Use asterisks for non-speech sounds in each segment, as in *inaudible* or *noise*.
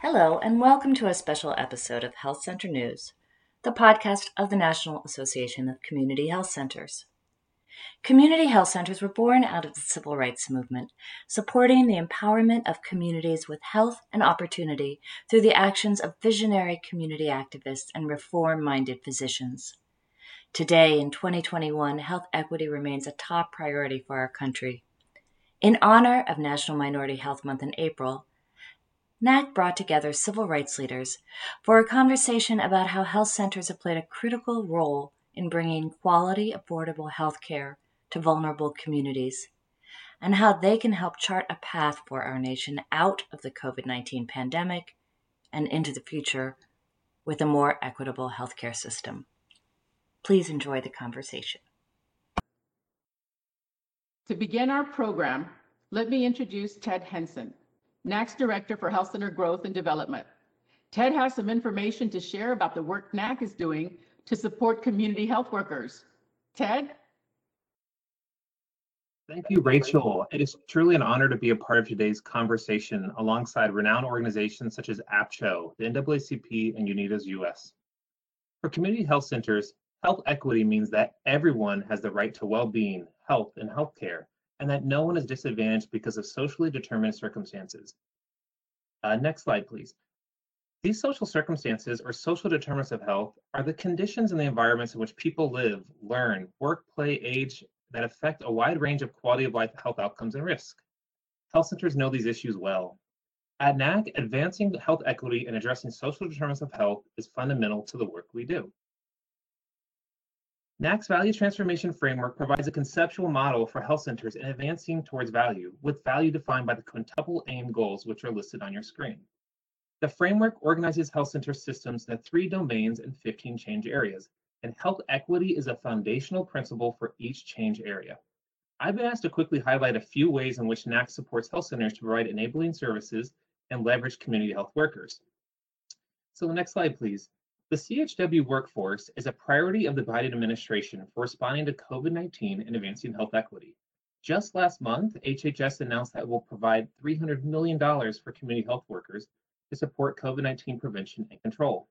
Hello, and welcome to a special episode of Health Center News, the podcast of the National Association of Community Health Centers. Community health centers were born out of the civil rights movement, supporting the empowerment of communities with health and opportunity through the actions of visionary community activists and reform minded physicians. Today, in 2021, health equity remains a top priority for our country. In honor of National Minority Health Month in April, NAC brought together civil rights leaders for a conversation about how health centers have played a critical role in bringing quality, affordable health care to vulnerable communities, and how they can help chart a path for our nation out of the COVID 19 pandemic and into the future with a more equitable healthcare system. Please enjoy the conversation. To begin our program, let me introduce Ted Henson, NAC's Director for Health Center Growth and Development. Ted has some information to share about the work NAC is doing to support community health workers. Ted? Thank you, Rachel. It is truly an honor to be a part of today's conversation alongside renowned organizations such as AAPCHO, the NAACP, and Unidos US. For community health centers, health equity means that everyone has the right to well-being, health, and healthcare and that no one is disadvantaged because of socially determined circumstances. Uh, next slide, please. These social circumstances or social determinants of health are the conditions and the environments in which people live, learn, work, play, age that affect a wide range of quality of life health outcomes and risk. Health centers know these issues well. At NAC, advancing health equity and addressing social determinants of health is fundamental to the work we do. NAC's Value Transformation Framework provides a conceptual model for health centers in advancing towards value, with value defined by the quintuple aim goals, which are listed on your screen. The framework organizes health center systems into three domains and 15 change areas, and health equity is a foundational principle for each change area. I've been asked to quickly highlight a few ways in which NAC supports health centers to provide enabling services and leverage community health workers. So the next slide, please. The CHW workforce is a priority of the Biden administration for responding to COVID 19 and advancing health equity. Just last month, HHS announced that it will provide $300 million for community health workers to support COVID 19 prevention and control.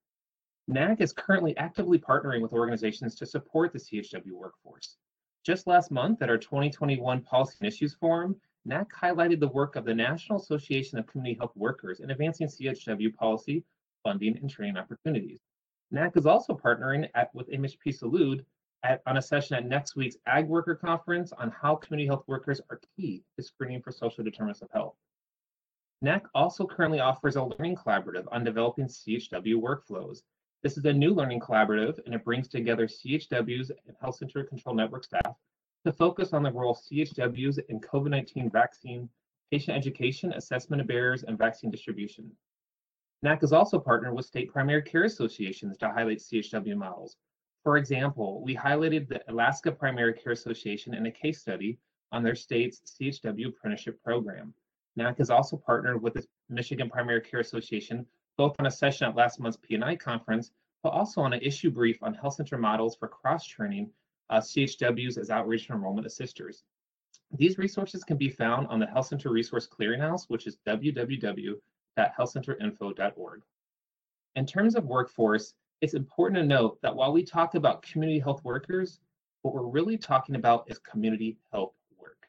NAC is currently actively partnering with organizations to support the CHW workforce. Just last month at our 2021 Policy and Issues Forum, NAC highlighted the work of the National Association of Community Health Workers in advancing CHW policy, funding, and training opportunities. NAC is also partnering at, with MHP Salud at, on a session at next week's Ag Worker Conference on how community health workers are key to screening for social determinants of health. NAC also currently offers a learning collaborative on developing CHW workflows. This is a new learning collaborative and it brings together CHWs and Health Center Controlled Network staff to focus on the role CHWs in COVID 19 vaccine, patient education, assessment of barriers, and vaccine distribution. NAC has also partnered with state primary care associations to highlight CHW models. For example, we highlighted the Alaska Primary Care Association in a case study on their state's CHW apprenticeship program. NAC has also partnered with the Michigan Primary Care Association, both on a session at last month's PNI conference, but also on an issue brief on health center models for cross-training uh, CHWs as outreach and enrollment assisters. These resources can be found on the Health Center Resource Clearinghouse, which is www at healthcenterinfo.org. In terms of workforce, it's important to note that while we talk about community health workers, what we're really talking about is community health work.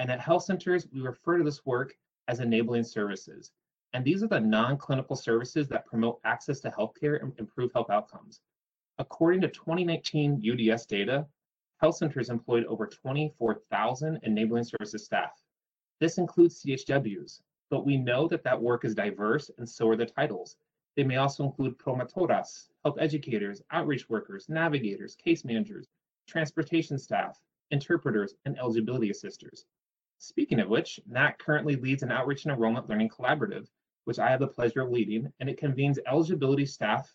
And at health centers, we refer to this work as enabling services. And these are the non-clinical services that promote access to healthcare and improve health outcomes. According to 2019 UDS data, health centers employed over 24,000 enabling services staff. This includes CHWs, but we know that that work is diverse and so are the titles. They may also include promotoras, health educators, outreach workers, navigators, case managers, transportation staff, interpreters, and eligibility assisters. Speaking of which, NAC currently leads an outreach and enrollment learning collaborative, which I have the pleasure of leading, and it convenes eligibility staff,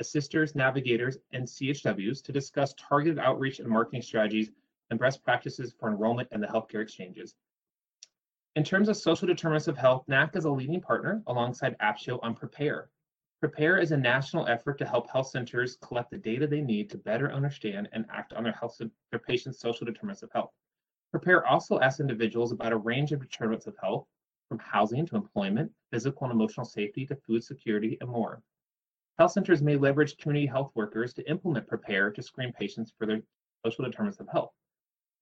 assisters, navigators, and CHWs to discuss targeted outreach and marketing strategies and best practices for enrollment in the healthcare exchanges. In terms of social determinants of health, NAC is a leading partner alongside AAPCHO on Prepare. Prepare is a national effort to help health centers collect the data they need to better understand and act on their health their patients' social determinants of health. Prepare also asks individuals about a range of determinants of health, from housing to employment, physical and emotional safety to food security, and more. Health centers may leverage community health workers to implement Prepare to screen patients for their social determinants of health.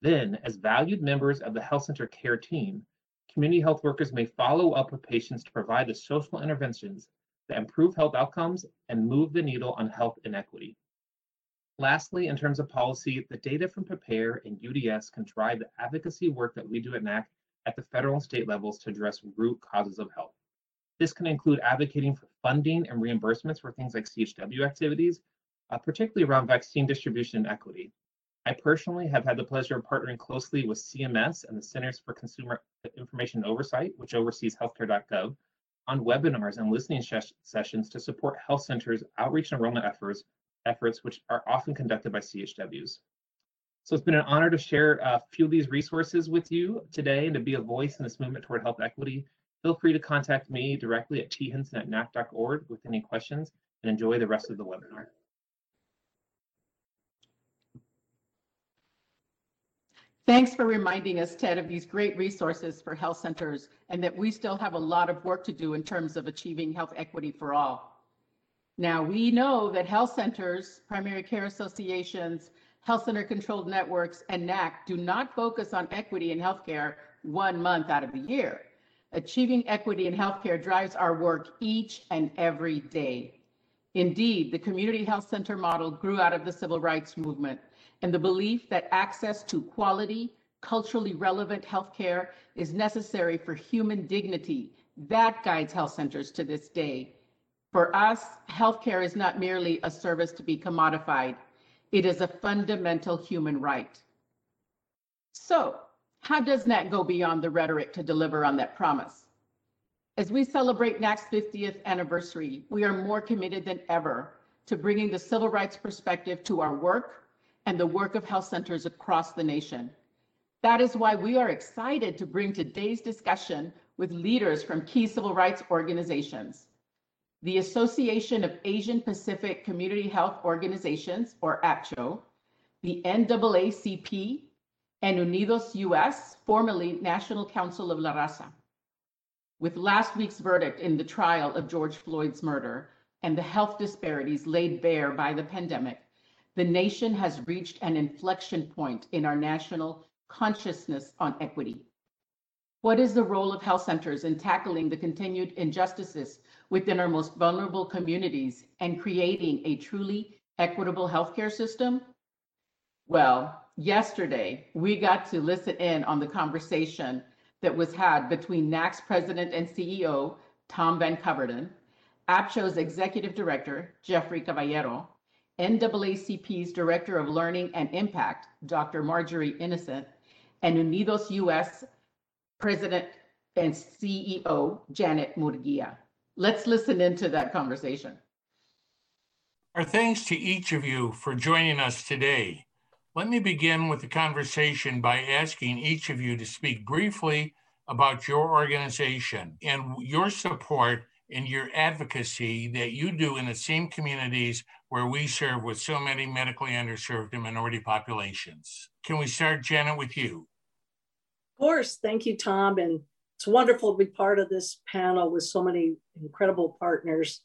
Then, as valued members of the health center care team, community health workers may follow up with patients to provide the social interventions that improve health outcomes and move the needle on health inequity. Lastly, in terms of policy, the data from Prepare and UDS can drive the advocacy work that we do at NAC at the federal and state levels to address root causes of health. This can include advocating for funding and reimbursements for things like CHW activities, uh, particularly around vaccine distribution and equity. I personally have had the pleasure of partnering closely with CMS and the Centers for Consumer Information Oversight, which oversees healthcare.gov, on webinars and listening sessions to support health centers' outreach and enrollment efforts, efforts, which are often conducted by CHWs. So it's been an honor to share a few of these resources with you today and to be a voice in this movement toward health equity. Feel free to contact me directly at thenson at nac.org with any questions and enjoy the rest of the webinar. Thanks for reminding us, Ted, of these great resources for health centers and that we still have a lot of work to do in terms of achieving health equity for all. Now, we know that health centers, primary care associations, health center controlled networks, and NAC do not focus on equity in healthcare one month out of the year. Achieving equity in healthcare drives our work each and every day. Indeed, the community health center model grew out of the civil rights movement and the belief that access to quality, culturally relevant healthcare is necessary for human dignity. That guides health centers to this day. For us, healthcare is not merely a service to be commodified, it is a fundamental human right. So, how does NAC go beyond the rhetoric to deliver on that promise? As we celebrate NAC's 50th anniversary, we are more committed than ever to bringing the civil rights perspective to our work, and the work of health centers across the nation. That is why we are excited to bring today's discussion with leaders from key civil rights organizations. The Association of Asian Pacific Community Health Organizations, or AAPCHO, the NAACP, and Unidos US, formerly National Council of La Raza. With last week's verdict in the trial of George Floyd's murder and the health disparities laid bare by the pandemic, the nation has reached an inflection point in our national consciousness on equity. What is the role of health centers in tackling the continued injustices within our most vulnerable communities and creating a truly equitable healthcare system? Well, yesterday we got to listen in on the conversation that was had between NAC's president and CEO, Tom Van Coverden, AAPCHO's executive director, Jeffrey Caballero, NAACP's Director of Learning and Impact, Dr. Marjorie Innocent, and Unidos US President and CEO, Janet Murguia. Let's listen into that conversation. Our thanks to each of you for joining us today. Let me begin with the conversation by asking each of you to speak briefly about your organization and your support and your advocacy that you do in the same communities where we serve with so many medically underserved and minority populations. Can we start, Janet, with you? Of course. Thank you, Tom. And it's wonderful to be part of this panel with so many incredible partners.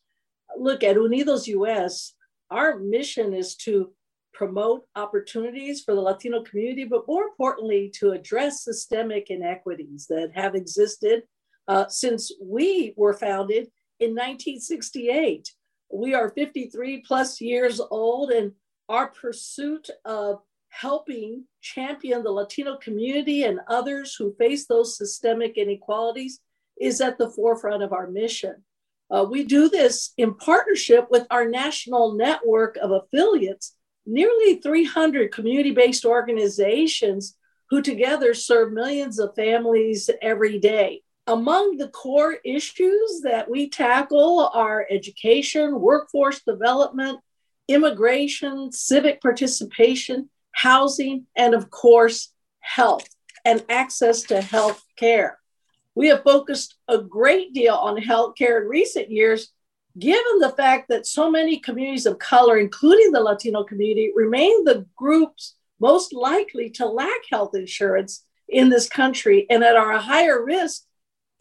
Look, at Unidos US, our mission is to promote opportunities for the Latino community, but more importantly, to address systemic inequities that have existed uh, since we were founded in 1968. We are 53 plus years old, and our pursuit of helping champion the Latino community and others who face those systemic inequalities is at the forefront of our mission. Uh, we do this in partnership with our national network of affiliates, nearly 300 community based organizations who together serve millions of families every day. Among the core issues that we tackle are education, workforce development, immigration, civic participation, housing, and of course, health and access to health care. We have focused a great deal on health care in recent years, given the fact that so many communities of color, including the Latino community, remain the groups most likely to lack health insurance in this country and that are a higher risk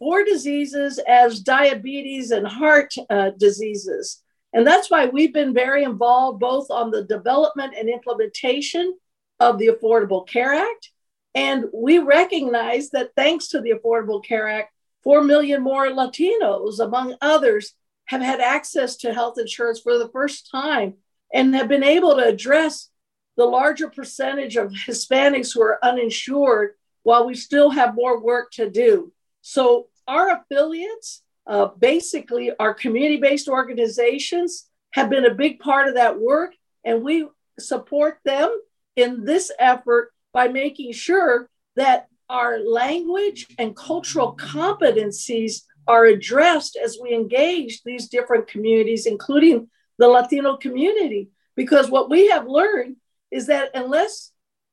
four diseases as diabetes and heart uh, diseases. And that's why we've been very involved both on the development and implementation of the Affordable Care Act. And we recognize that thanks to the Affordable Care Act, 4 million more Latinos, among others, have had access to health insurance for the first time and have been able to address the larger percentage of Hispanics who are uninsured while we still have more work to do. So, our affiliates, uh, basically, our community based organizations, have been a big part of that work, and we support them in this effort by making sure that our language and cultural competencies are addressed as we engage these different communities, including the Latino community. Because what we have learned is that unless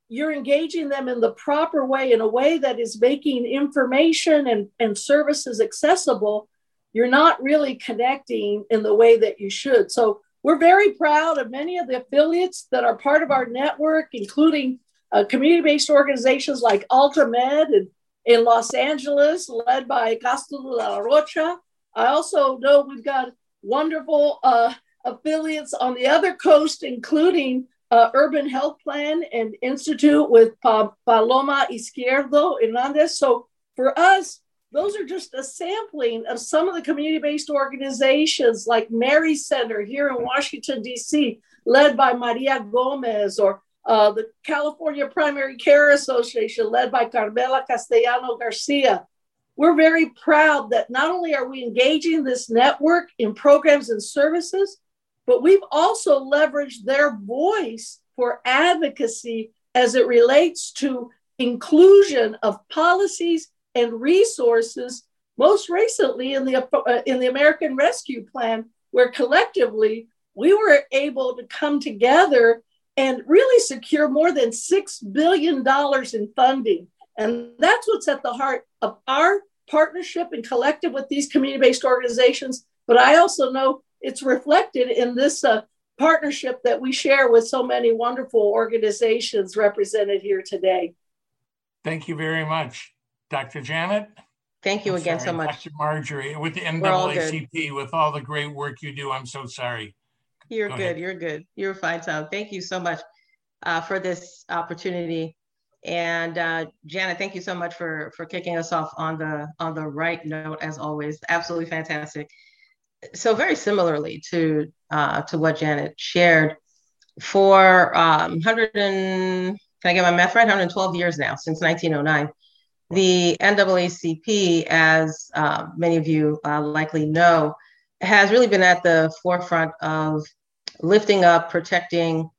you're engaging them in the proper way, in a way that is making information and, and services accessible, you're not really connecting in the way that you should. So we're very proud of many of the affiliates that are part of our network, including uh, community-based organizations like AltaMed and in Los Angeles, led by Castulo La Rocha. I also know we've got wonderful uh, affiliates on the other coast, including uh, Urban Health Plan and Institute with pa- Paloma Izquierdo Hernandez. So for us, those are just a sampling of some of the community-based organizations like Mary Center here in Washington, D.C., led by Maria Gomez, or uh, the California Primary Care Association, led by Carmela Castellano Garcia. We're very proud that not only are we engaging this network in programs and services, but we've also leveraged their voice for advocacy as it relates to inclusion of policies and resources, most recently in the, uh, in the American Rescue Plan, where collectively we were able to come together and really secure more than $6 billion in funding. And that's what's at the heart of our partnership and collective with these community based organizations. But I also know it's reflected in this uh, partnership that we share with so many wonderful organizations represented here today. Thank you very much. Dr. Janet? Thank you I'm again sorry, so much. Dr. Marjorie, with the We're all. NAACP, with all the great work you do, I'm so sorry. You're Go good. ahead. You're good. You're fine, Tom. Thank you so much uh, for this opportunity. And uh, Janet, thank you so much for for kicking us off on the on the right note as always. Absolutely fantastic. So very similarly to uh, to what Janet shared, for um, 100 and can I get my math right? 112 years now since 1909. The NAACP, as uh, many of you uh, likely know, has really been at the forefront of lifting up, protecting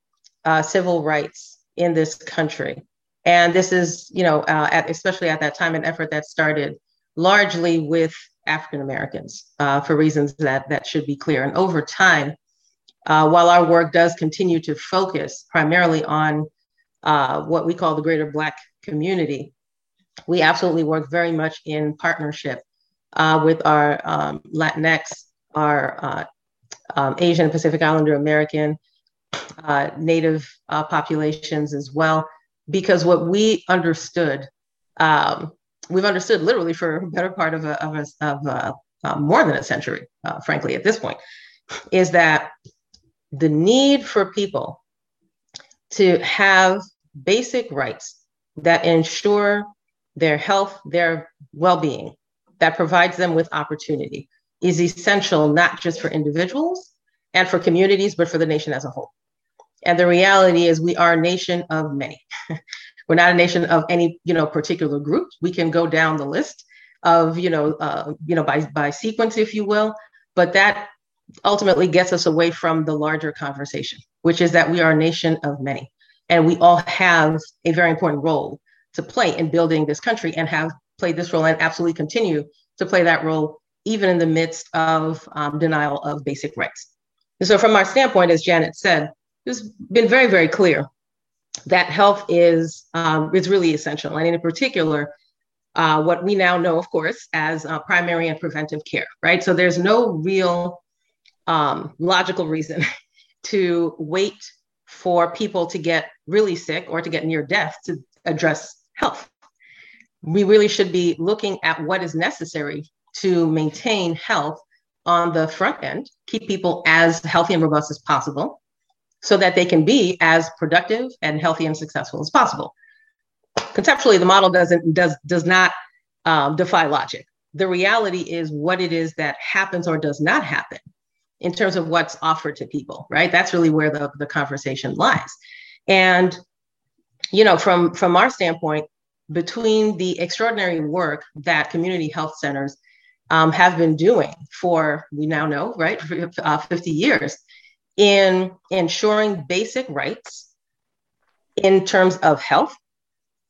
uh, civil rights in this country. And this is, you know, uh, at, especially at that time, an effort that started largely with African Americans uh, for reasons that that should be clear. And over time, uh, while our work does continue to focus primarily on uh, what we call the greater Black community, we absolutely work very much in partnership uh, with our um, Latinx, our uh, um, Asian and Pacific Islander American, uh, Native populations as well, because what we understood, um, we've understood literally for a better part of, a, of, a, of a, uh, more than a century, uh, frankly, at this point, is that the need for people to have basic rights that ensure their health, their well being, that provides them with opportunity is essential, not just for individuals and for communities, but for the nation as a whole. And the reality is, we are a nation of many. *laughs* We're not a nation of any, you know, particular group. We can go down the list of, you know, uh, you know, by by sequence, if you will. But that ultimately gets us away from the larger conversation, which is that we are a nation of many, and we all have a very important role to play in building this country, and have played this role, and absolutely continue to play that role, even in the midst of um, denial of basic rights. And so, from our standpoint, as Janet said, it's been very, very clear that health is um, is really essential, and in particular, uh, what we now know, of course, as uh, primary and preventive care. Right. So there's no real um, logical reason *laughs* to wait for people to get really sick or to get near death to address health. we really should be looking at what is necessary to maintain health on the front end, keep people as healthy and robust as possible so that they can be as productive and healthy and successful as possible. Conceptually, the model doesn't does does not um, defy logic. The reality is what it is that happens or does not happen in terms of what's offered to people, right? That's really where the, the conversation lies. And, you know, from, from our standpoint, between the extraordinary work that community health centers um, have been doing for, we now know, right, *laughs* uh, 50 years in ensuring basic rights in terms of health,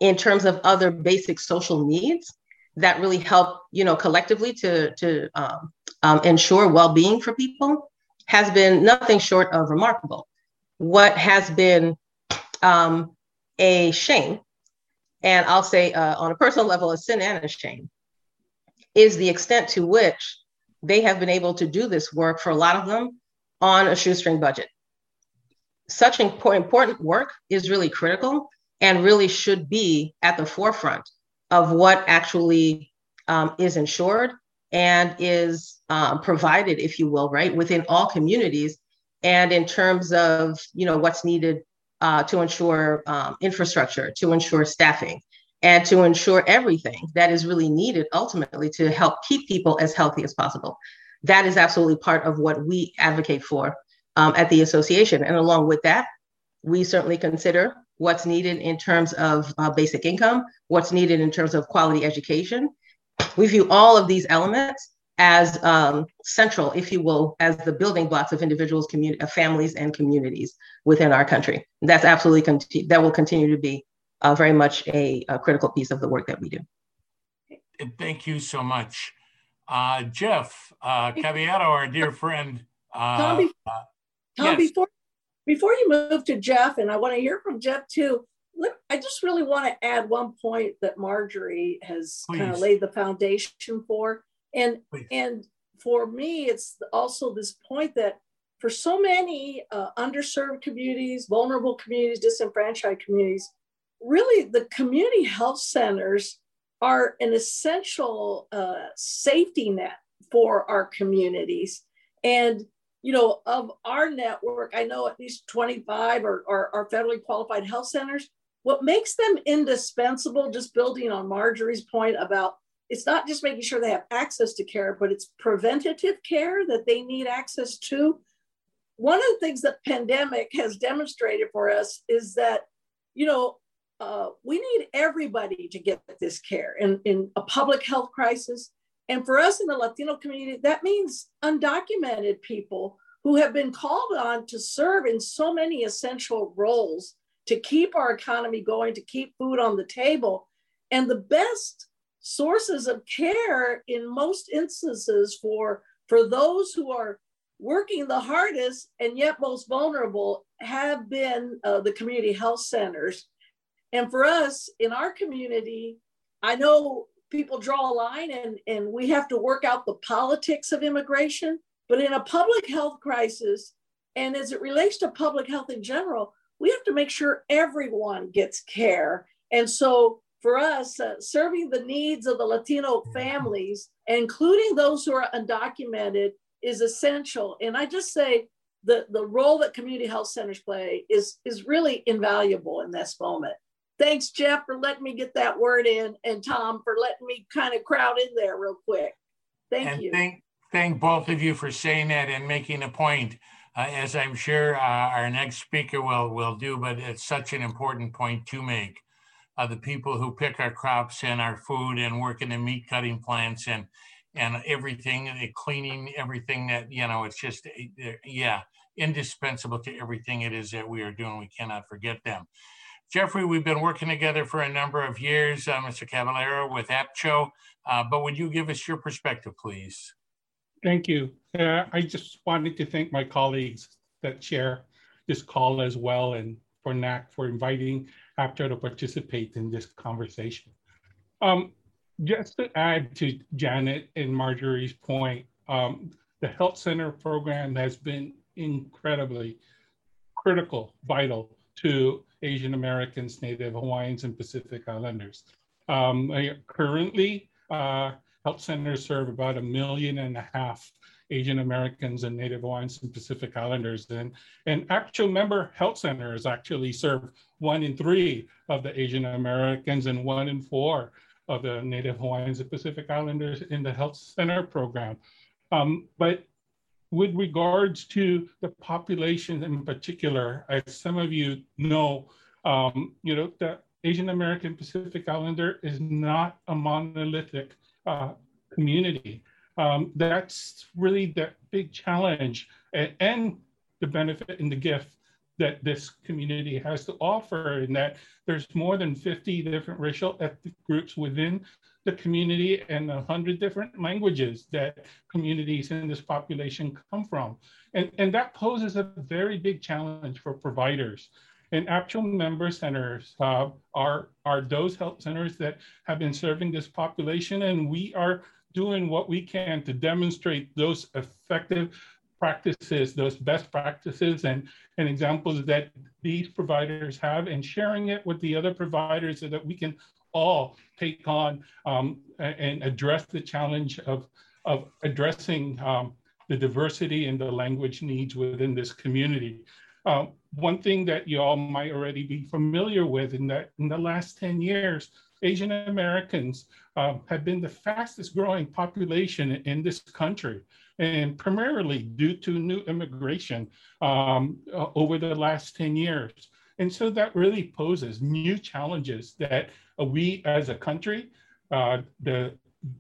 in terms of other basic social needs that really help, you know, collectively to, to um, um, ensure well-being for people has been nothing short of remarkable. What has been um, a shame, and I'll say uh, on a personal level, a sin and a shame, is the extent to which they have been able to do this work for a lot of them on a shoestring budget. Such important work is really critical and really should be at the forefront of what actually um, is insured and is um, provided, if you will, right, within all communities. And in terms of, you know, what's needed uh, to ensure um, infrastructure, to ensure staffing, and to ensure everything that is really needed ultimately to help keep people as healthy as possible. That is absolutely part of what we advocate for um, at the association. And along with that, we certainly consider what's needed in terms of uh, basic income, what's needed in terms of quality education, we view all of these elements as um, central, if you will, as the building blocks of individuals, community, families, and communities within our country. That's absolutely conti- that will continue to be uh, very much a, a, critical piece of the work that we do. Thank you so much, uh, Jeff uh, Caballero, our dear friend. Uh, Tom, uh, Tom yes. before before you move to Jeff, and I want to hear from Jeff too. I just really want to add one point that Marjorie has kind of laid the foundation for. And Please. and for me, it's also this point that for so many uh, underserved communities, vulnerable communities, disenfranchised communities, really the community health centers are an essential uh, safety net for our communities. And you know, of our network, I know at least 25 are, are, are federally qualified health centers what makes them indispensable, just building on Marjorie's point about it's not just making sure they have access to care, but it's preventative care that they need access to. One of the things that pandemic has demonstrated for us is that, you know, uh, we need everybody to get this care in, in a public health crisis. And for us in the Latino community, that means undocumented people who have been called on to serve in so many essential roles to keep our economy going, to keep food on the table. And the best sources of care in most instances for, for those who are working the hardest and yet most vulnerable have been uh, the community health centers. And for us in our community, I know people draw a line and, and we have to work out the politics of immigration. But in a public health crisis, and as it relates to public health in general, we have to make sure everyone gets care. And so for us, uh, serving the needs of the Latino families, including those who are undocumented, is essential. And I just say the, the role that community health centers play is, is really invaluable in this moment. Thanks, Jeff, for letting me get that word in, and Tom for letting me kind of crowd in there real quick. Thank and you. Thank, thank both of you for saying that and making a point uh, as I'm sure uh, our next speaker will, will do, but it's such an important point to make. Uh, the people who pick our crops and our food and work in the meat cutting plants and and everything, the cleaning everything that, you know, it's just, eh, yeah, indispensable to everything it is that we are doing. We cannot forget them. Jeffrey, we've been working together for a number of years, uh, Mr. Caballero with AAPCHO, uh, but would you give us your perspective, please? Thank you. Uh, I just wanted to thank my colleagues that share this call as well and for NAC for inviting AAPCHO to participate in this conversation. Um, just to add to Janet and Marjorie's point, um, the Health Center program has been incredibly critical, vital to Asian Americans, Native Hawaiians, and Pacific Islanders. Um, currently, uh, health centers serve about a million and a half Asian Americans and Native Hawaiians and Pacific Islanders. And, and actual member health centers actually serve one in three of the Asian Americans and one in four of the Native Hawaiians and Pacific Islanders in the health center program. Um, but with regards to the population in particular, as some of you know, um, you know, the Asian American Pacific Islander is not a monolithic uh, community. Um, that's really the big challenge and, and, the benefit and the gift that this community has to offer and that there's more than 50 different racial ethnic groups within the community and 100 different languages that communities in this population come from. And, and that poses a very big challenge for providers. And actual member centers uh, are, are those health centers that have been serving this population. And we are doing what we can to demonstrate those effective practices, those best practices and, and examples that these providers have and sharing it with the other providers so that we can all take on um, and address the challenge of, of addressing um, the diversity and the language needs within this community. Um, one thing that you all might already be familiar with in that in the last 10 years, Asian Americans uh, have been the fastest growing population in this country, and primarily due to new immigration um, uh, over the last 10 years. And so that really poses new challenges that uh, we as a country, uh, the,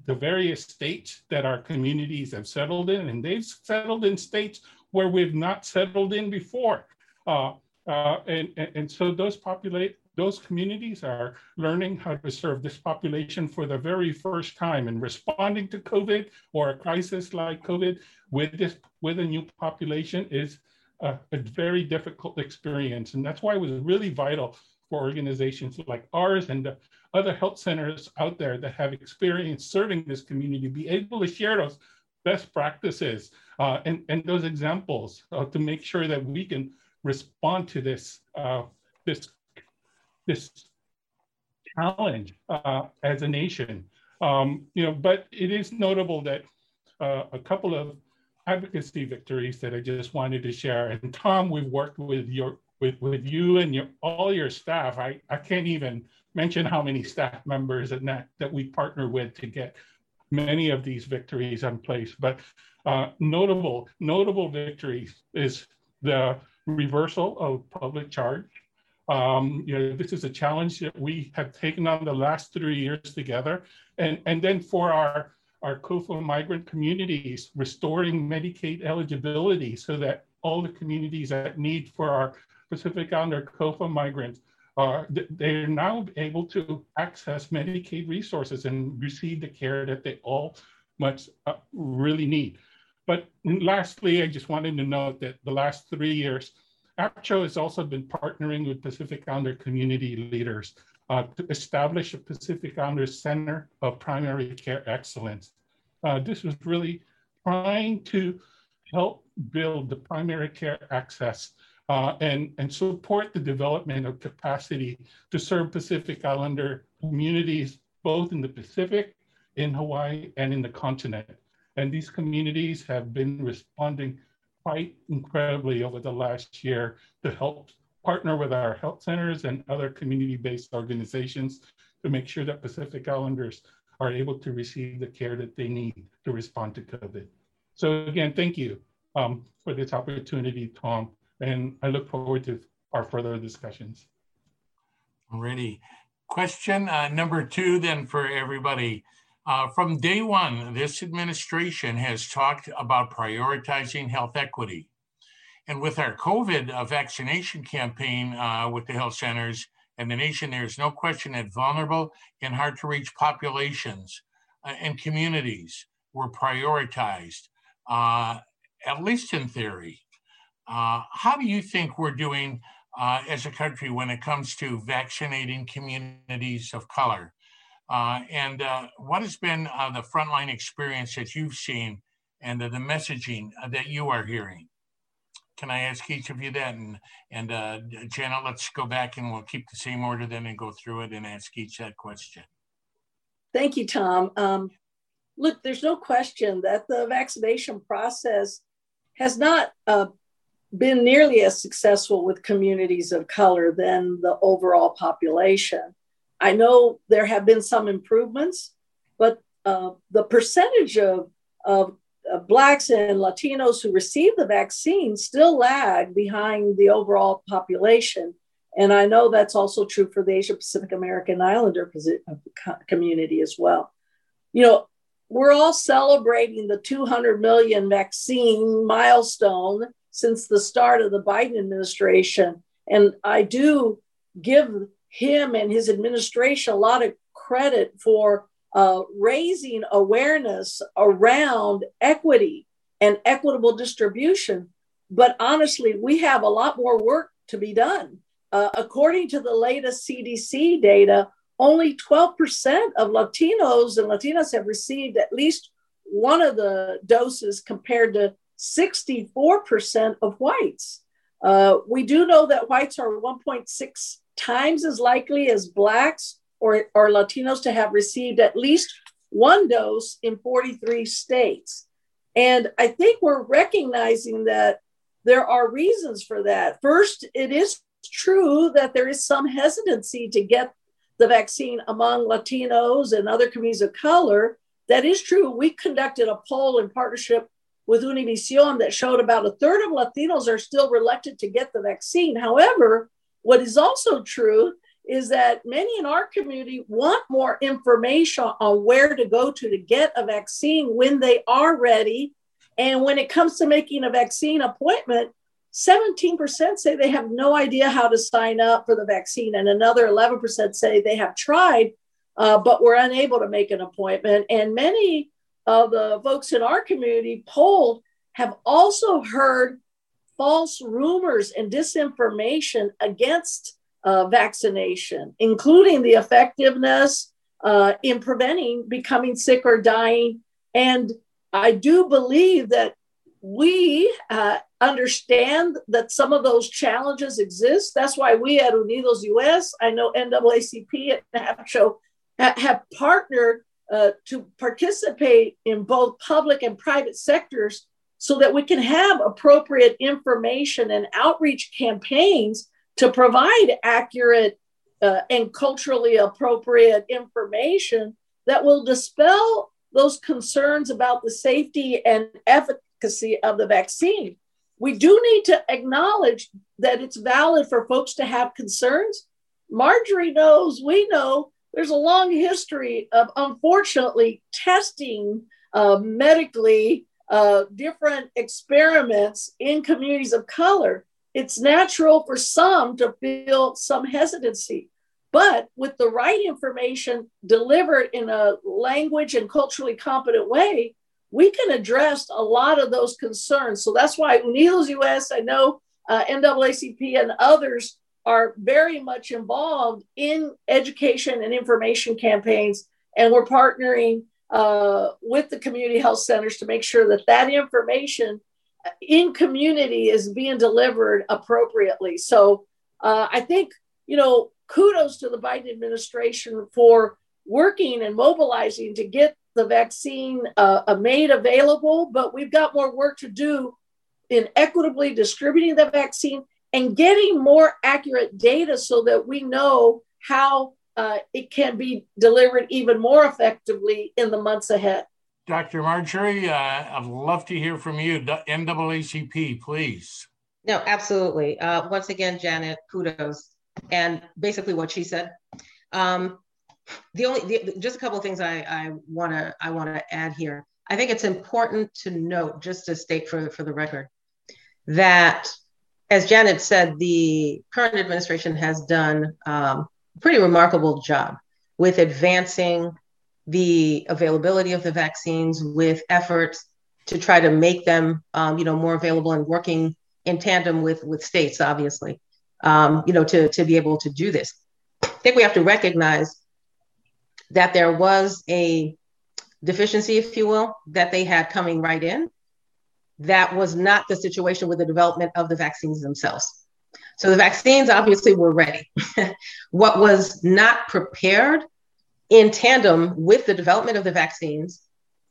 the various states that our communities have settled in, and they've settled in states where we've not settled in before. Uh, uh, and, and, and, so those populate those communities are learning how to serve this population for the very first time and responding to COVID or a crisis like COVID with this with a new population is a, a very difficult experience. And that's why it was really vital for organizations like ours and the other health centers out there that have experience serving this community be able to share those best practices uh, and, and those examples uh, to make sure that we can respond to this, uh, this this challenge uh, as a nation. Um, you know, but it is notable that uh, a couple of advocacy victories that I just wanted to share. And Tom, we've worked with your with with you and your all your staff. I I can't even mention how many staff members and that that we partner with to get many of these victories in place. But uh, notable notable victories is the reversal of public charge um, you know, this is a challenge that we have taken on the last three years together. And, and then for our, our COFA migrant communities, restoring Medicaid eligibility so that all the communities that need for our Pacific Islander COFA migrants are they're now able to access Medicaid resources and receive the care that they all much uh, really need. But lastly, I just wanted to note that the last three years, AAPCHO has also been partnering with Pacific Islander community leaders uh, to establish a Pacific Islander Center of Primary Care Excellence. Uh, this was really trying to help build the primary care access uh, and, and support the development of capacity to serve Pacific Islander communities, both in the Pacific, in Hawaii, and in the continent. And these communities have been responding quite incredibly over the last year to help partner with our health centers and other community-based organizations to make sure that Pacific Islanders are able to receive the care that they need to respond to COVID. So again, thank you um, for this opportunity, Tom, and I look forward to our further discussions. Alrighty. Question uh, number two then for everybody. Uh, from day one, this administration has talked about prioritizing health equity. And with our COVID uh, vaccination campaign uh, with the health centers and the nation, there's no question that vulnerable and hard to reach populations uh, and communities were prioritized, uh, at least in theory. Uh, how do you think we're doing as a country when it comes to vaccinating communities of color? Uh, and uh, what has been uh, the frontline experience that you've seen and the, the messaging uh, that you are hearing? Can I ask each of you that? And, and uh, Jenna, let's go back and we'll keep the same order then and go through it and ask each that question. Thank you, Tom. Um, look, there's no question that the vaccination process has not uh, been nearly as successful with communities of color than the overall population. I know there have been some improvements, but uh, the percentage of, of uh, Blacks and Latinos who receive the vaccine still lag behind the overall population. And I know that's also true for the Asia Pacific American Islander community as well. You know, we're all celebrating the 200 million vaccine milestone since the start of the Biden administration. And I do give him and his administration a lot of credit for uh, raising awareness around equity and equitable distribution. But honestly, we have a lot more work to be done. Uh, according to the latest CDC data, only 12% of Latinos and Latinas have received at least one of the doses compared to 64% of whites. Uh, we do know that whites are 1.6 times as likely as blacks or, or Latinos to have received at least one dose in 43 states. And I think we're recognizing that there are reasons for that. First, it is true that there is some hesitancy to get the vaccine among Latinos and other communities of color. That is true. We conducted a poll in partnership with Univision that showed about a third of Latinos are still reluctant to get the vaccine. However, what is also true is that many in our community want more information on where to go to to get a vaccine when they are ready. And when it comes to making a vaccine appointment, 17% say they have no idea how to sign up for the vaccine, and another 11% say they have tried, uh, but were unable to make an appointment. And many of the folks in our community polled have also heard false rumors and disinformation against uh, vaccination, including the effectiveness uh, in preventing becoming sick or dying. And I do believe that we uh, understand that some of those challenges exist. That's why we at Unidos US, I know NAACP and NABCHO have partnered uh, to participate in both public and private sectors so that we can have appropriate information and outreach campaigns to provide accurate uh, and culturally appropriate information that will dispel those concerns about the safety and efficacy of the vaccine. We do need to acknowledge that it's valid for folks to have concerns. Marjorie knows, we know there's a long history of unfortunately testing uh, medically uh, different experiments in communities of color. It's natural for some to feel some hesitancy, but with the right information delivered in a language and culturally competent way, we can address a lot of those concerns. So that's why Unidos US, I know uh, NAACP and others are very much involved in education and information campaigns. And we're partnering uh, with the community health centers to make sure that that information in community is being delivered appropriately. So uh, I think, you know, kudos to the Biden administration for working and mobilizing to get the vaccine uh, uh, made available, but we've got more work to do in equitably distributing the vaccine and getting more accurate data so that we know how uh, it can be delivered even more effectively in the months ahead. Dr. Marjorie, uh, I'd love to hear from you. NAACP, please. No, absolutely. Uh, once again, Janet, kudos. And basically what she said. Um, the only the, just a couple of things I, I wanna I wanna add here. I think it's important to note, just to state for, for the record, that as Janet said, the current administration has done um, a pretty remarkable job with advancing the availability of the vaccines, with efforts to try to make them, um, you know, more available and working in tandem with with states, obviously, um, you know, to to be able to do this. I think we have to recognize that there was a deficiency, if you will, that they had coming right in. That was not the situation with the development of the vaccines themselves. So the vaccines obviously were ready. *laughs* what was not prepared in tandem with the development of the vaccines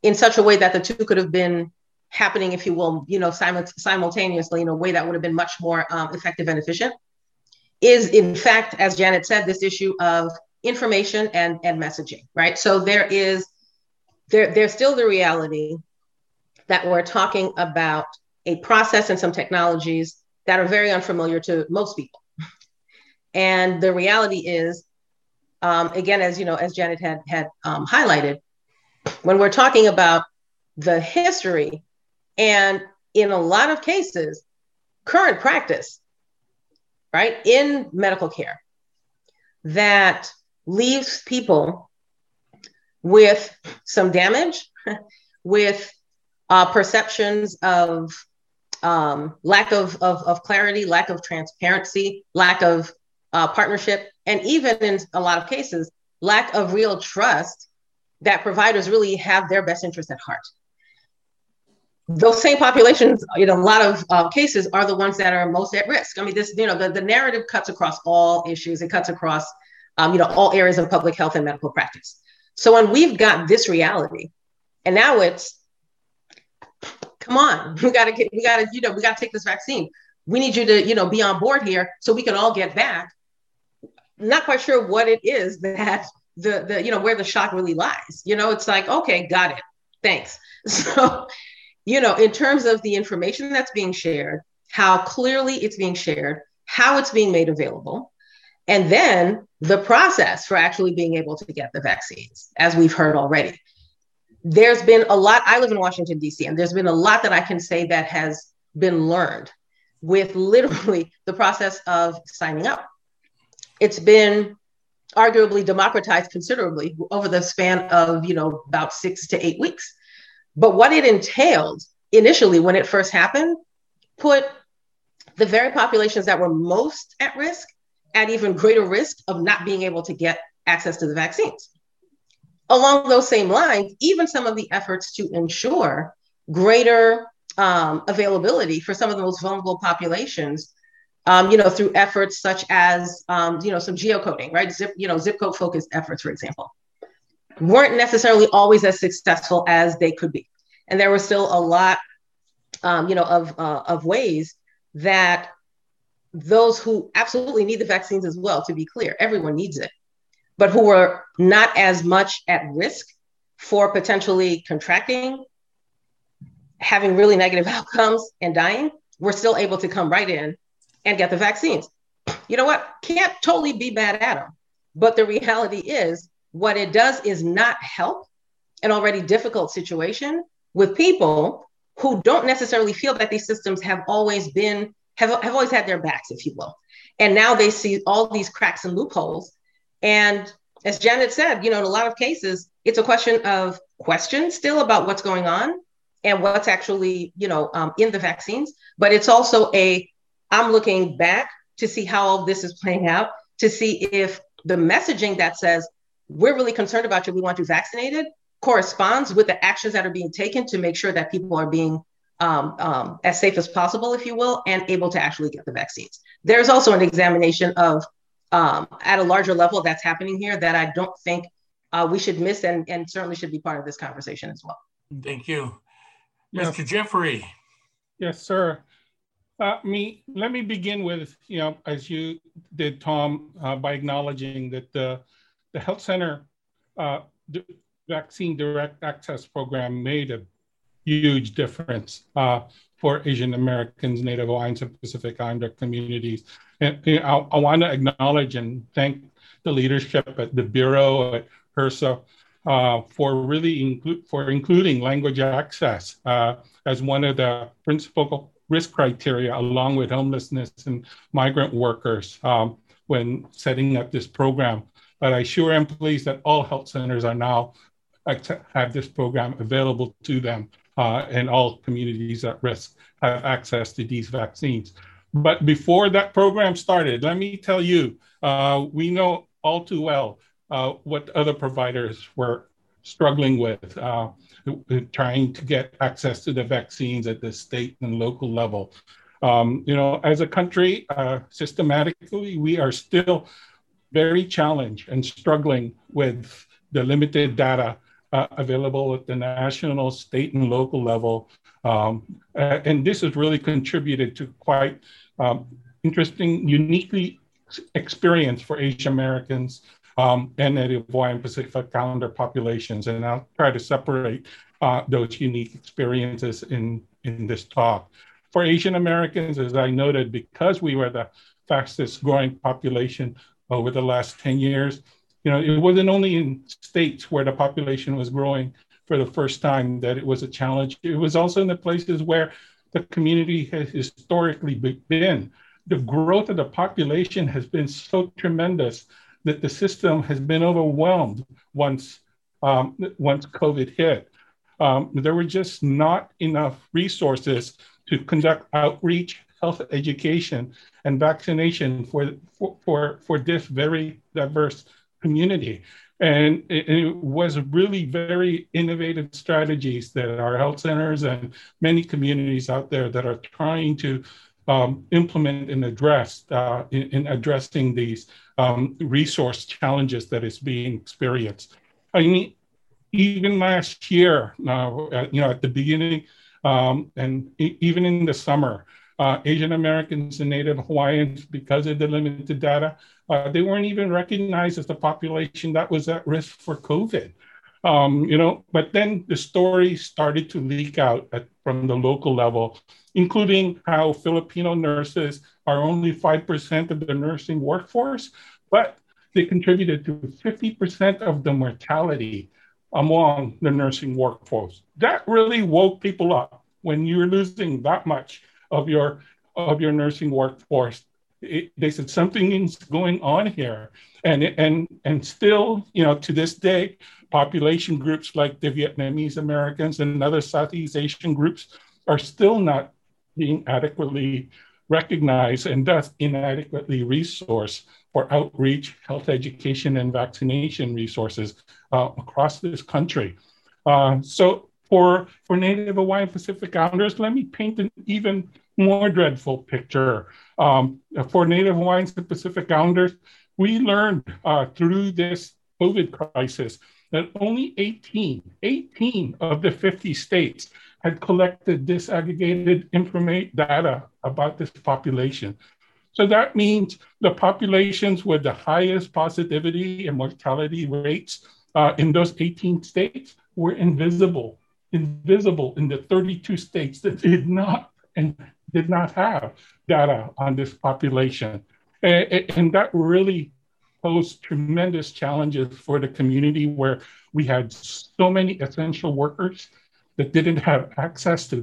in such a way that the two could have been happening, if you will, you know, simultaneously in a way that would have been much more um, effective and efficient, is in fact, as Janet said, this issue of information and, and messaging, right? So there is, there, there's still the reality that we're talking about a process and some technologies that are very unfamiliar to most people. And the reality is, um, again, as you know, as Janet had had um, highlighted, when we're talking about the history and in a lot of cases, current practice, right, in medical care that leaves people with some damage, *laughs* with uh, perceptions of um, lack of, of, of, clarity, lack of transparency, lack of uh, partnership, and even in a lot of cases, lack of real trust that providers really have their best interest at heart. Those same populations, in a lot of uh, cases, are the ones that are most at risk. I mean, this, you know, the, the narrative cuts across all issues. It cuts across, um, you know, all areas of public health and medical practice. So when we've got this reality, and now it's, come on, *laughs* we gotta get, we gotta, you know, we gotta take this vaccine. We need you to, you know, be on board here so we can all get back. Not quite sure what it is that *laughs* the the you know where the shock really lies you know it's like okay got it thanks *laughs* so you know in terms of the information that's being shared how clearly it's being shared how it's being made available and then the process for actually being able to get the vaccines as we've heard already there's been a lot i live in washington d.c and there's been a lot that i can say that has been learned with literally *laughs* the process of signing up. It's been arguably democratized considerably over the span of you know about six to eight weeks. But what it entailed initially when it first happened put the very populations that were most at risk at even greater risk of not being able to get access to the vaccines along those same lines even some of the efforts to ensure greater um, availability for some of the most vulnerable populations um, you know, through efforts such as, um, you know, some geocoding, right? Zip, you know, zip code focused efforts, for example, weren't necessarily always as successful as they could be. And there was still a lot, um, you know, of, uh, of ways that those who absolutely need the vaccines as well, to be clear, everyone needs it, but who were not as much at risk for potentially contracting, having really negative *laughs* outcomes, and dying, were still able to come right in and get the vaccines. You know what? Can't totally be bad at them. But the reality is, what it does is not help an already difficult situation with people who don't necessarily feel that these systems have always been, have, have always had their backs, if you will. And now they see all these cracks and loopholes. And as Janet said, you know, in a lot of cases, it's a question of questions still about what's going on and what's actually, you know, um, in the vaccines. But it's also a I'm looking back to see how all this is playing out, to see if the messaging that says, we're really concerned about you, we want you vaccinated, corresponds with the actions that are being taken to make sure that people are being um, um, as safe as possible, if you will, and able to actually get the vaccines. There's also an examination of, um, at a larger level, that's happening here that I don't think uh, we should miss and, and certainly should be part of this conversation as well. Thank you. Mr. Jeffrey. Yes, sir. Uh, me, let me begin with, you know, as you did, Tom, uh, by acknowledging that the, the health center uh, vaccine direct access program made a huge difference uh, for Asian Americans, Native Hawaiians, and Pacific Islander communities. And you know, I, I want to acknowledge and thank the leadership at the Bureau, at HRSA, uh, for really inclu- for including language access uh, as one of the principal risk criteria along with homelessness and migrant workers um, when setting up this program. But I sure am pleased that all health centers are now have this program available to them uh, and all communities at risk have access to these vaccines. But before that program started, let me tell you, uh, we know all too well uh, what other providers were struggling with. Uh, trying to get access to the vaccines at the state and local level. Um, you know, as a country, uh, systematically, we are still very challenged and struggling with the limited data uh, available at the national, state, and local level. Um, and this has really contributed to quite um, interesting, uniquely experience for Asian Americans um, and Native Hawaiian Pacific Islander populations. And I'll try to separate uh, those unique experiences in, in this talk. For Asian Americans, as I noted, because we were the fastest growing population over the last 10 years, you know, it wasn't only in states where the population was growing for the first time that it was a challenge. It was also in the places where the community has historically been. The growth of the population has been so tremendous that the system has been overwhelmed once um, once COVID hit. Um, there were just not enough resources to conduct outreach, health education, and vaccination for, for, for, for this very diverse community. And it, was really very innovative strategies that our health centers and many communities out there that are trying to um, implement and address uh, in, in, addressing these um, resource challenges that is being experienced. I mean, even last year, uh, you know, at the beginning um, and even in the summer, uh, Asian Americans and Native Hawaiians, because of the limited data, uh, they weren't even recognized as the population that was at risk for COVID. Um, you know, but then the story started to leak out at, from the local level, including how Filipino nurses are only 5% of the nursing workforce, but they contributed to 50% of the mortality among the nursing workforce. That really woke people up when you're losing that much of your of your nursing workforce. It, they said something is going on here, and and and still, you know, to this day, population groups like the Vietnamese Americans and other Southeast Asian groups are still not being adequately recognized and thus inadequately resourced for outreach, health education, and vaccination resources uh, across this country. Uh, so for, for Native Hawaiian Pacific Islanders, let me paint an even more dreadful picture. Um, for Native Hawaiians and Pacific Islanders, we learned uh, through this COVID crisis that only 18, 18 of the 50 states had collected disaggregated information data about this population. So that means the populations with the highest positivity and mortality rates uh, in those 18 states were invisible, invisible in the 32 states that did not and did not have data on this population. And, and that really posed tremendous challenges for the community where we had so many essential workers that didn't have access to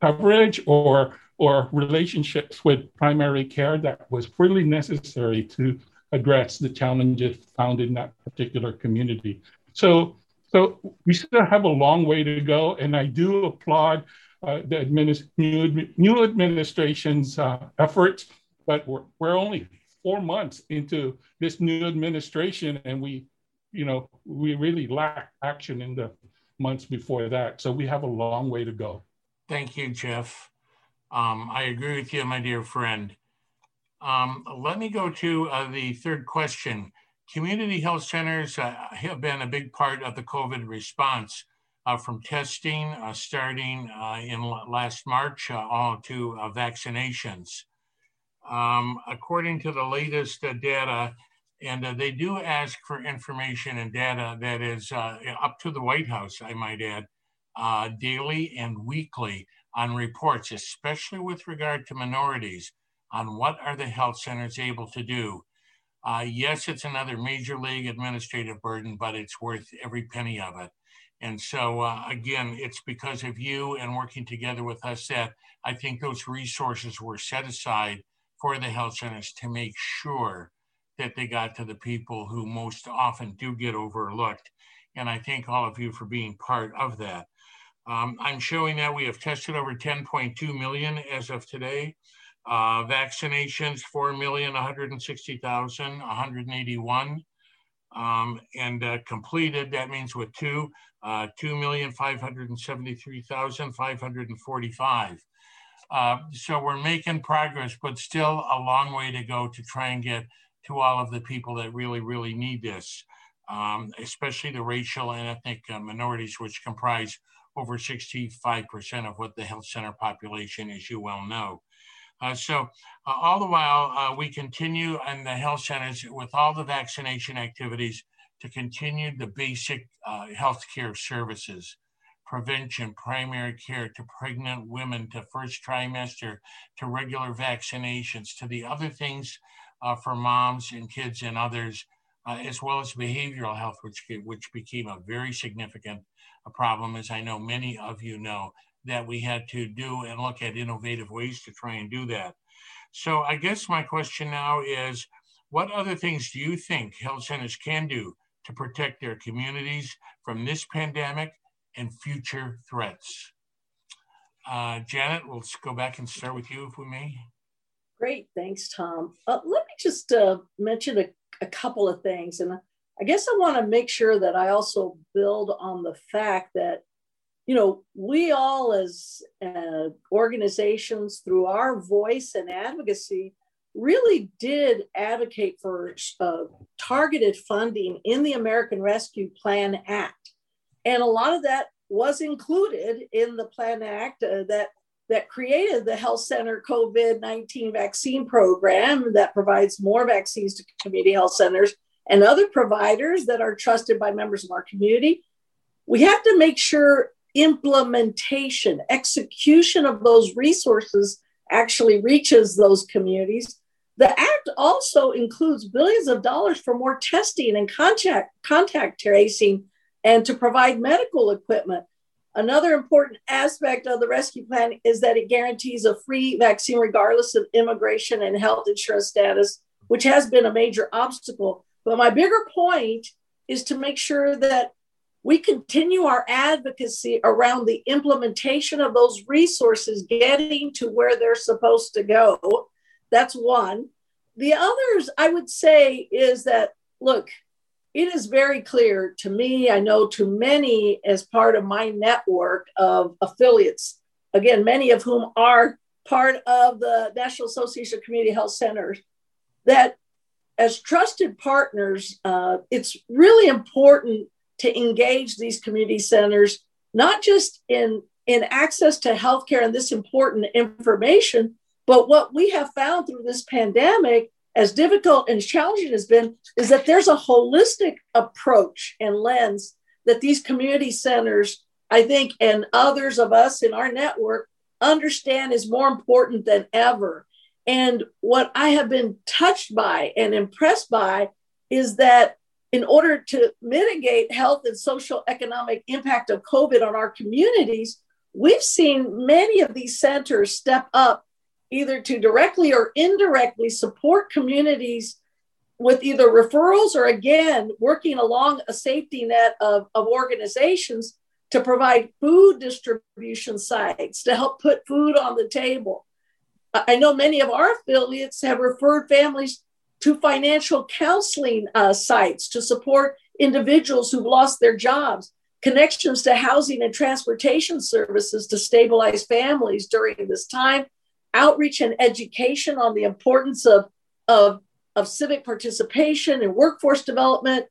coverage or or relationships with primary care that was really necessary to address the challenges found in that particular community. So, so we still have a long way to go, and I do applaud uh, the administ- new, new administration's uh, efforts, but we're, we're only four months into this new administration, and we, you know, we really lack action in the months before that. So we have a long way to go. Thank you, Jeff. Um, I agree with you, my dear friend. Um, let me go to uh, the third question. Community health centers uh, have been a big part of the COVID response from testing uh, starting uh, in last March uh, all to vaccinations. Um, according to the latest data, and they do ask for information and data that is up to the White House, I might add, daily and weekly on reports, especially with regard to minorities, on what are the health centers able to do. Uh, yes, it's another major league administrative burden, but it's worth every penny of it. And so, uh, again, it's because of you and working together with us that I think those resources were set aside for the health centers to make sure that they got to the people who most often do get overlooked. And I thank all of you for being part of that. Um, I'm showing that we have tested over 10.2 million as of today. Uh, vaccinations, 4,160,181. Um, and uh, completed, that means with two, uh, 2,573,545. Uh, so we're making progress, but still a long way to go to try and get to all of the people that really, really need this. um, especially the racial and ethnic uh, minorities, which comprise over 65% of what the health center population, as you well know. Uh, so uh, all the while, uh, we continue in the health centers with all the vaccination activities to continue the basic uh, health care services, prevention, primary care to pregnant women, to first trimester, to regular vaccinations, to the other things uh, for moms and kids and others, uh, as well as behavioral health, which, which became a very significant problem, as I know many of you know, that we had to do and look at innovative ways to try and do that. So I guess my question now is, what other things do you think health centers can do to protect their communities from this pandemic and future threats? Uh, Janet, we'll go back and start with you if we may. Great, thanks, Tom. Uh, let me just uh, mention a, a couple of things. And I guess I want to make sure that I also build on the fact that, you know, we all as uh, organizations, through our voice and advocacy, really did advocate for uh, targeted funding in the American Rescue Plan Act. And a lot of that was included in the Plan Act uh, that that created the Health Center COVID 19 vaccine program that provides more vaccines to community health centers and other providers that are trusted by members of our community. We have to make sure implementation, execution of those resources actually reaches those communities. The act also includes billions of dollars for more testing and contact, contact tracing and to provide medical equipment. Another important aspect of the rescue plan is that it guarantees a free vaccine regardless of immigration and health insurance status, which has been a major obstacle. But my bigger point is to make sure that we continue our advocacy around the implementation of those resources getting to where they're supposed to go. That's one. The others, I would say, is that look, it is very clear to me, I know to many as part of my network of affiliates, again, many of whom are part of the National Association of Community Health Centers, that as trusted partners, uh, it's really important to engage these community centers, not just in, in access to healthcare and this important information, but what we have found through this pandemic as difficult and challenging has been, is that there's a holistic approach and lens that these community centers, I think, and others of us in our network understand is more important than ever. And what I have been touched by and impressed by is that in order to mitigate health and social economic impact of COVID on our communities, we've seen many of these centers step up either to directly or indirectly support communities with either referrals or again working along a safety net of, of organizations to provide food distribution sites to help put food on the table. I know many of our affiliates have referred families to financial counseling uh, sites to support individuals who've lost their jobs connections to housing and transportation services to stabilize families during this time outreach and education on the importance of, of, of civic participation and workforce development,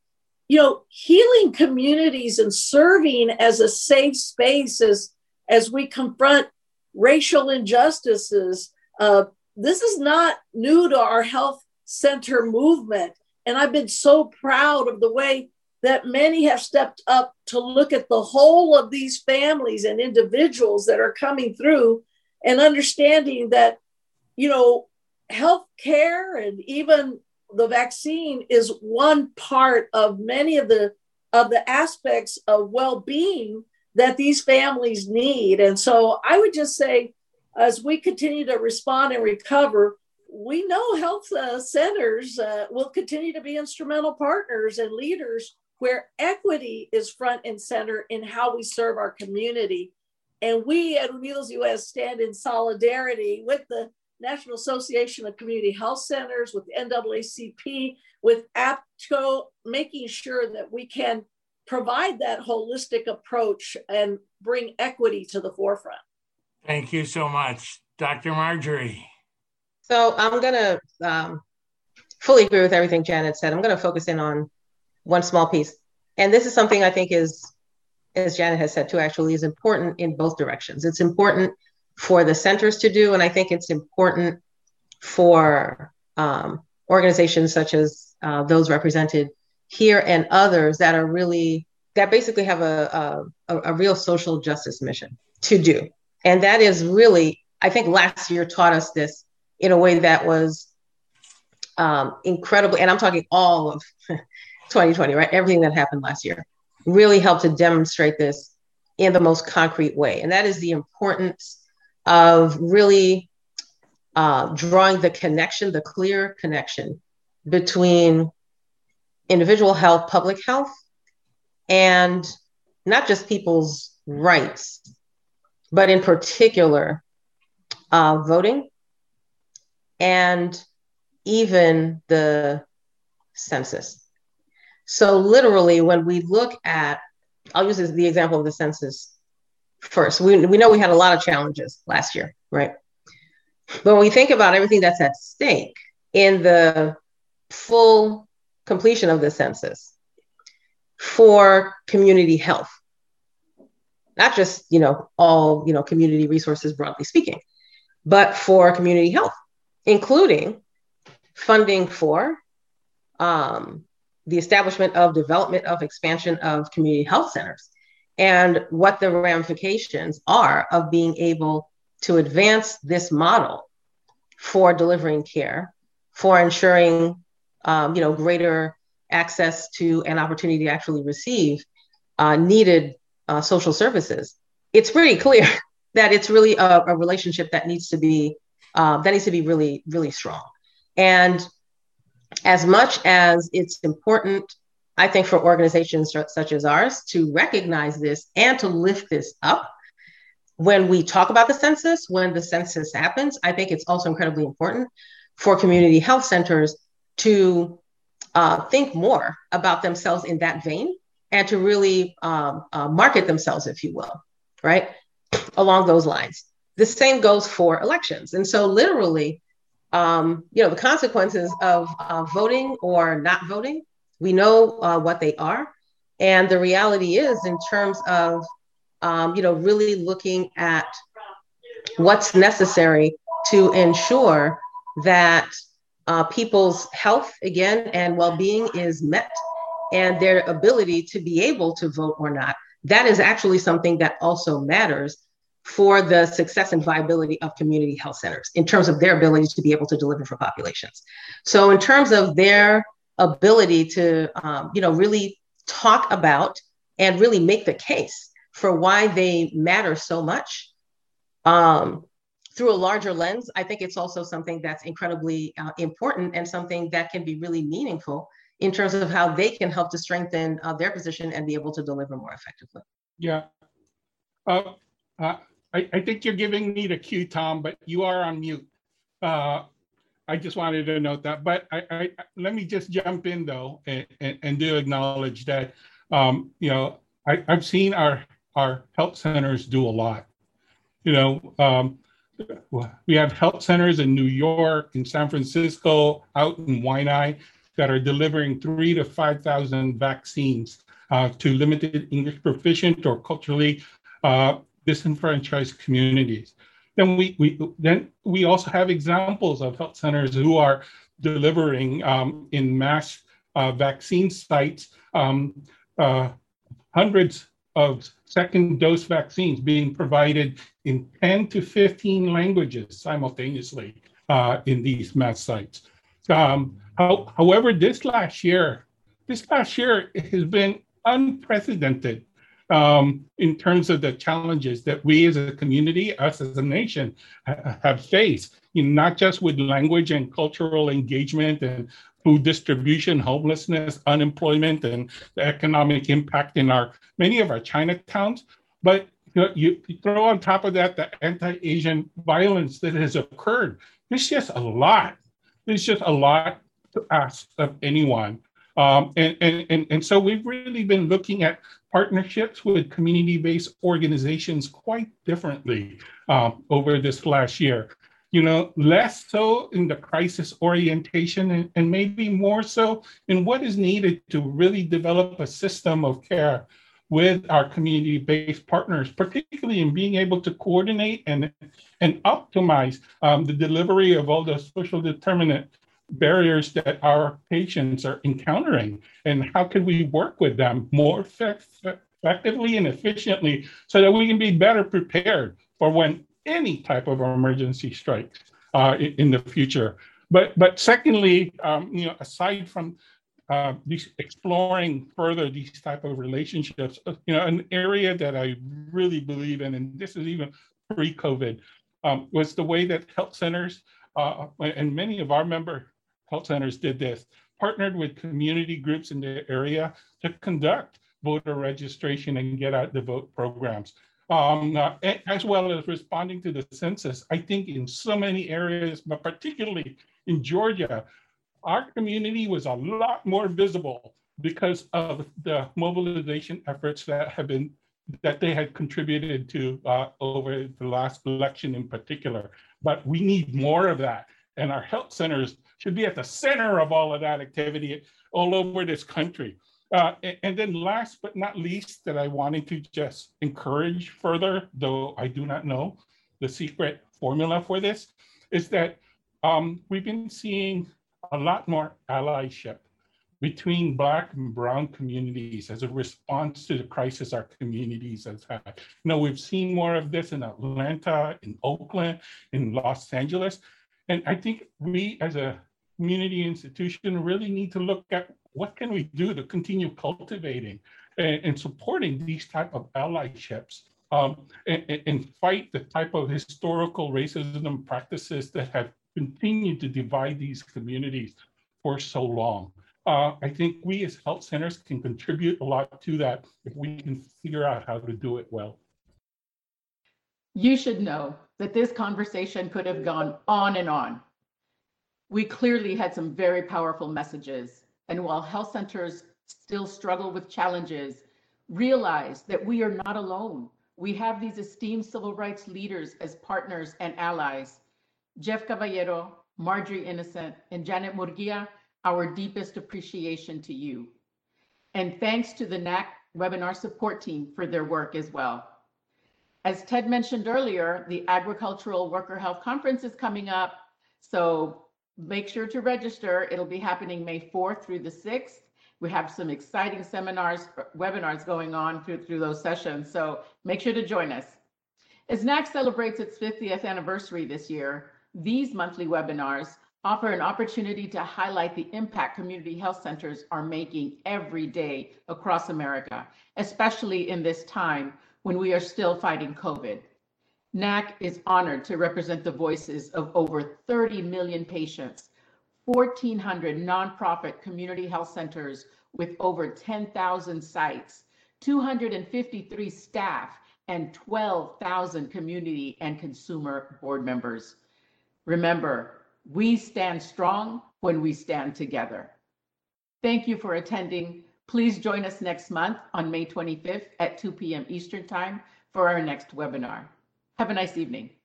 you know, healing communities and serving as a safe space as, as we confront racial injustices. Uh, this is not new to our health center movement. And I've been so proud of the way that many have stepped up to look at the whole of these families and individuals that are coming through and understanding that, you know, health care and even the vaccine is one part of many of the of the aspects of well-being that these families need and so i would just say as we continue to respond and recover we know health uh, centers uh, will continue to be instrumental partners and leaders where equity is front and center in how we serve our community and we at Unidos US stand in solidarity with the National Association of Community Health Centers, with NAACP, with AAPCHO, making sure that we can provide that holistic approach and bring equity to the forefront. Thank you so much. Dr. Marjorie. So I'm going to um, fully agree with everything Janet said. I'm going to focus in on one small piece. And this is something I think is, as Janet has said too, actually is important in both directions. It's important for the centers to do, and I think it's important for um, organizations such as uh, those represented here and others that are really that basically have a, a, a real social justice mission to do. And that is really, I think last year taught us this in a way that was um, incredible. And I'm talking all of *laughs* 2020, right? Everything that happened last year really helped to demonstrate this in the most concrete way. And that is the importance of really uh, drawing the connection, the clear connection between individual health, public health, and not just people's rights, but in particular, uh, voting and even the census. So, literally, when we look at, I'll use the example of the census first. We, we know we had a lot of challenges last year, right? But when we think about everything that's at stake in the full completion of the census for community health, not just you know all you know community resources broadly speaking, but for community health, including funding for um, the establishment of development of expansion of community health centers. And what the ramifications are of being able to advance this model for delivering care, for ensuring um, you know, greater access to an opportunity to actually receive uh, needed uh, social services, it's pretty clear *laughs* that it's really a, a relationship that needs to be uh, that needs to be really, really strong. And as much as it's important, I think for organizations such as ours to recognize this and to lift this up when we talk about the census, when the census happens, I think it's also incredibly important for community health centers to uh, think more about themselves in that vein and to really um, uh, market themselves, if you will, right? Along those lines. The same goes for elections. And so, literally, um, you know, the consequences of uh, voting or not voting, we know uh, what they are. And the reality is, in terms of um, you know, really looking at what's necessary to ensure that uh, people's health, again, and well being is met and their ability to be able to vote or not. That is actually something that also matters for the success and viability of community health centers in terms of their ability to be able to deliver for populations. So, in terms of their ability to, um, you know, really talk about and really make the case for why they matter so much um, through a larger lens, I think it's also something that's incredibly uh, important and something that can be really meaningful in terms of how they can help to strengthen uh, their position and be able to deliver more effectively. Yeah. Uh, uh I, I, think you're giving me the cue, Tom, but you are on mute. Uh, I just wanted to note that. But I, I, let me just jump in though and, and, and do acknowledge that um, you know I, have seen our our health centers do a lot. You know, um, we have health centers in New York, in San Francisco, out in Waianae that are delivering three to 5,000 vaccines uh, to limited English proficient or culturally uh, disenfranchised communities. Then we, we, then we also have examples of health centers who are delivering um, in mass uh, vaccine sites um, uh, hundreds of second dose vaccines being provided in 10 to 15 languages simultaneously uh, in these mass sites. Um, how, however, this last year, this last year has been unprecedented um, in terms of the challenges that we as a community, us as a nation, ha- have faced. You know, not just with language and cultural engagement and food distribution, homelessness, unemployment, and the economic impact in our many of our Chinatowns. But you, know, you, you throw on top of that the anti-Asian violence that has occurred. There's just a lot. There's just a lot to ask of anyone. Um, and, and, and, and so we've really been looking at partnerships with community-based organizations quite differently um, over this last year. you know, less so in the crisis orientation and, and maybe more so in what is needed to really develop a system of care with our community-based partners, particularly in being able to coordinate and, and optimize um, the delivery of all the social determinant barriers that our patients are encountering and how can we work with them more effectively and efficiently so that we can be better prepared for when any type of emergency strikes uh, in, the future. But but secondly, um, you know, aside from uh, these exploring further these type of relationships, uh, you know, an area that I really believe in, and this is even pre-COVID, um, was the way that health centers uh, and many of our member health centers did this, partnered with community groups in the area to conduct voter registration and get out the vote programs. Um, uh, as well as responding to the census. I think in so many areas, but particularly in Georgia, our community was a lot more visible because of the mobilization efforts that have been that they had contributed to uh, over the last election in particular. But we need more of that. And our health centers should be at the center of all of that activity all over this country. Uh, and then last but not least that I wanted to just encourage further, though I do not know the secret formula for this, is that um, we've been seeing a lot more allyship between Black and Brown communities as a response to the crisis our communities have had. You know, we've seen more of this in Atlanta, in Oakland, in Los Angeles. And I think we as a community institution really need to look at what can we do to continue cultivating and, and supporting these type of allyships um, and, and, fight the type of historical racism practices that have continued to divide these communities for so long. Uh, I think we as health centers can contribute a lot to that if we can figure out how to do it well. You should know that this conversation could have gone on and on we clearly had some very powerful messages. And while health centers still struggle with challenges, realize that we are not alone. We have these esteemed civil rights leaders as partners and allies. Jeff Caballero, Marjorie Innocent, and Janet Murguia, our deepest appreciation to you. And thanks to the NAC webinar support team for their work as well. As Ted mentioned earlier, the Agricultural Worker Health Conference is coming up. So make sure to register. It'll be happening May 4th through the 6th. We have some exciting seminars, uh, webinars going on through, through those sessions. So make sure to join us. As NAC celebrates its 50th anniversary this year, these monthly webinars offer an opportunity to highlight the impact community health centers are making every day across America, especially in this time when we are still fighting COVID. NAC is honored to represent the voices of over 30 million patients, 1,400 nonprofit community health centers with over 10,000 sites, 253 staff, and 12,000 community and consumer board members. Remember, we stand strong when we stand together. Thank you for attending. Please join us next month on May 25th at 2 p.m. Eastern Time for our next webinar. Have a nice evening.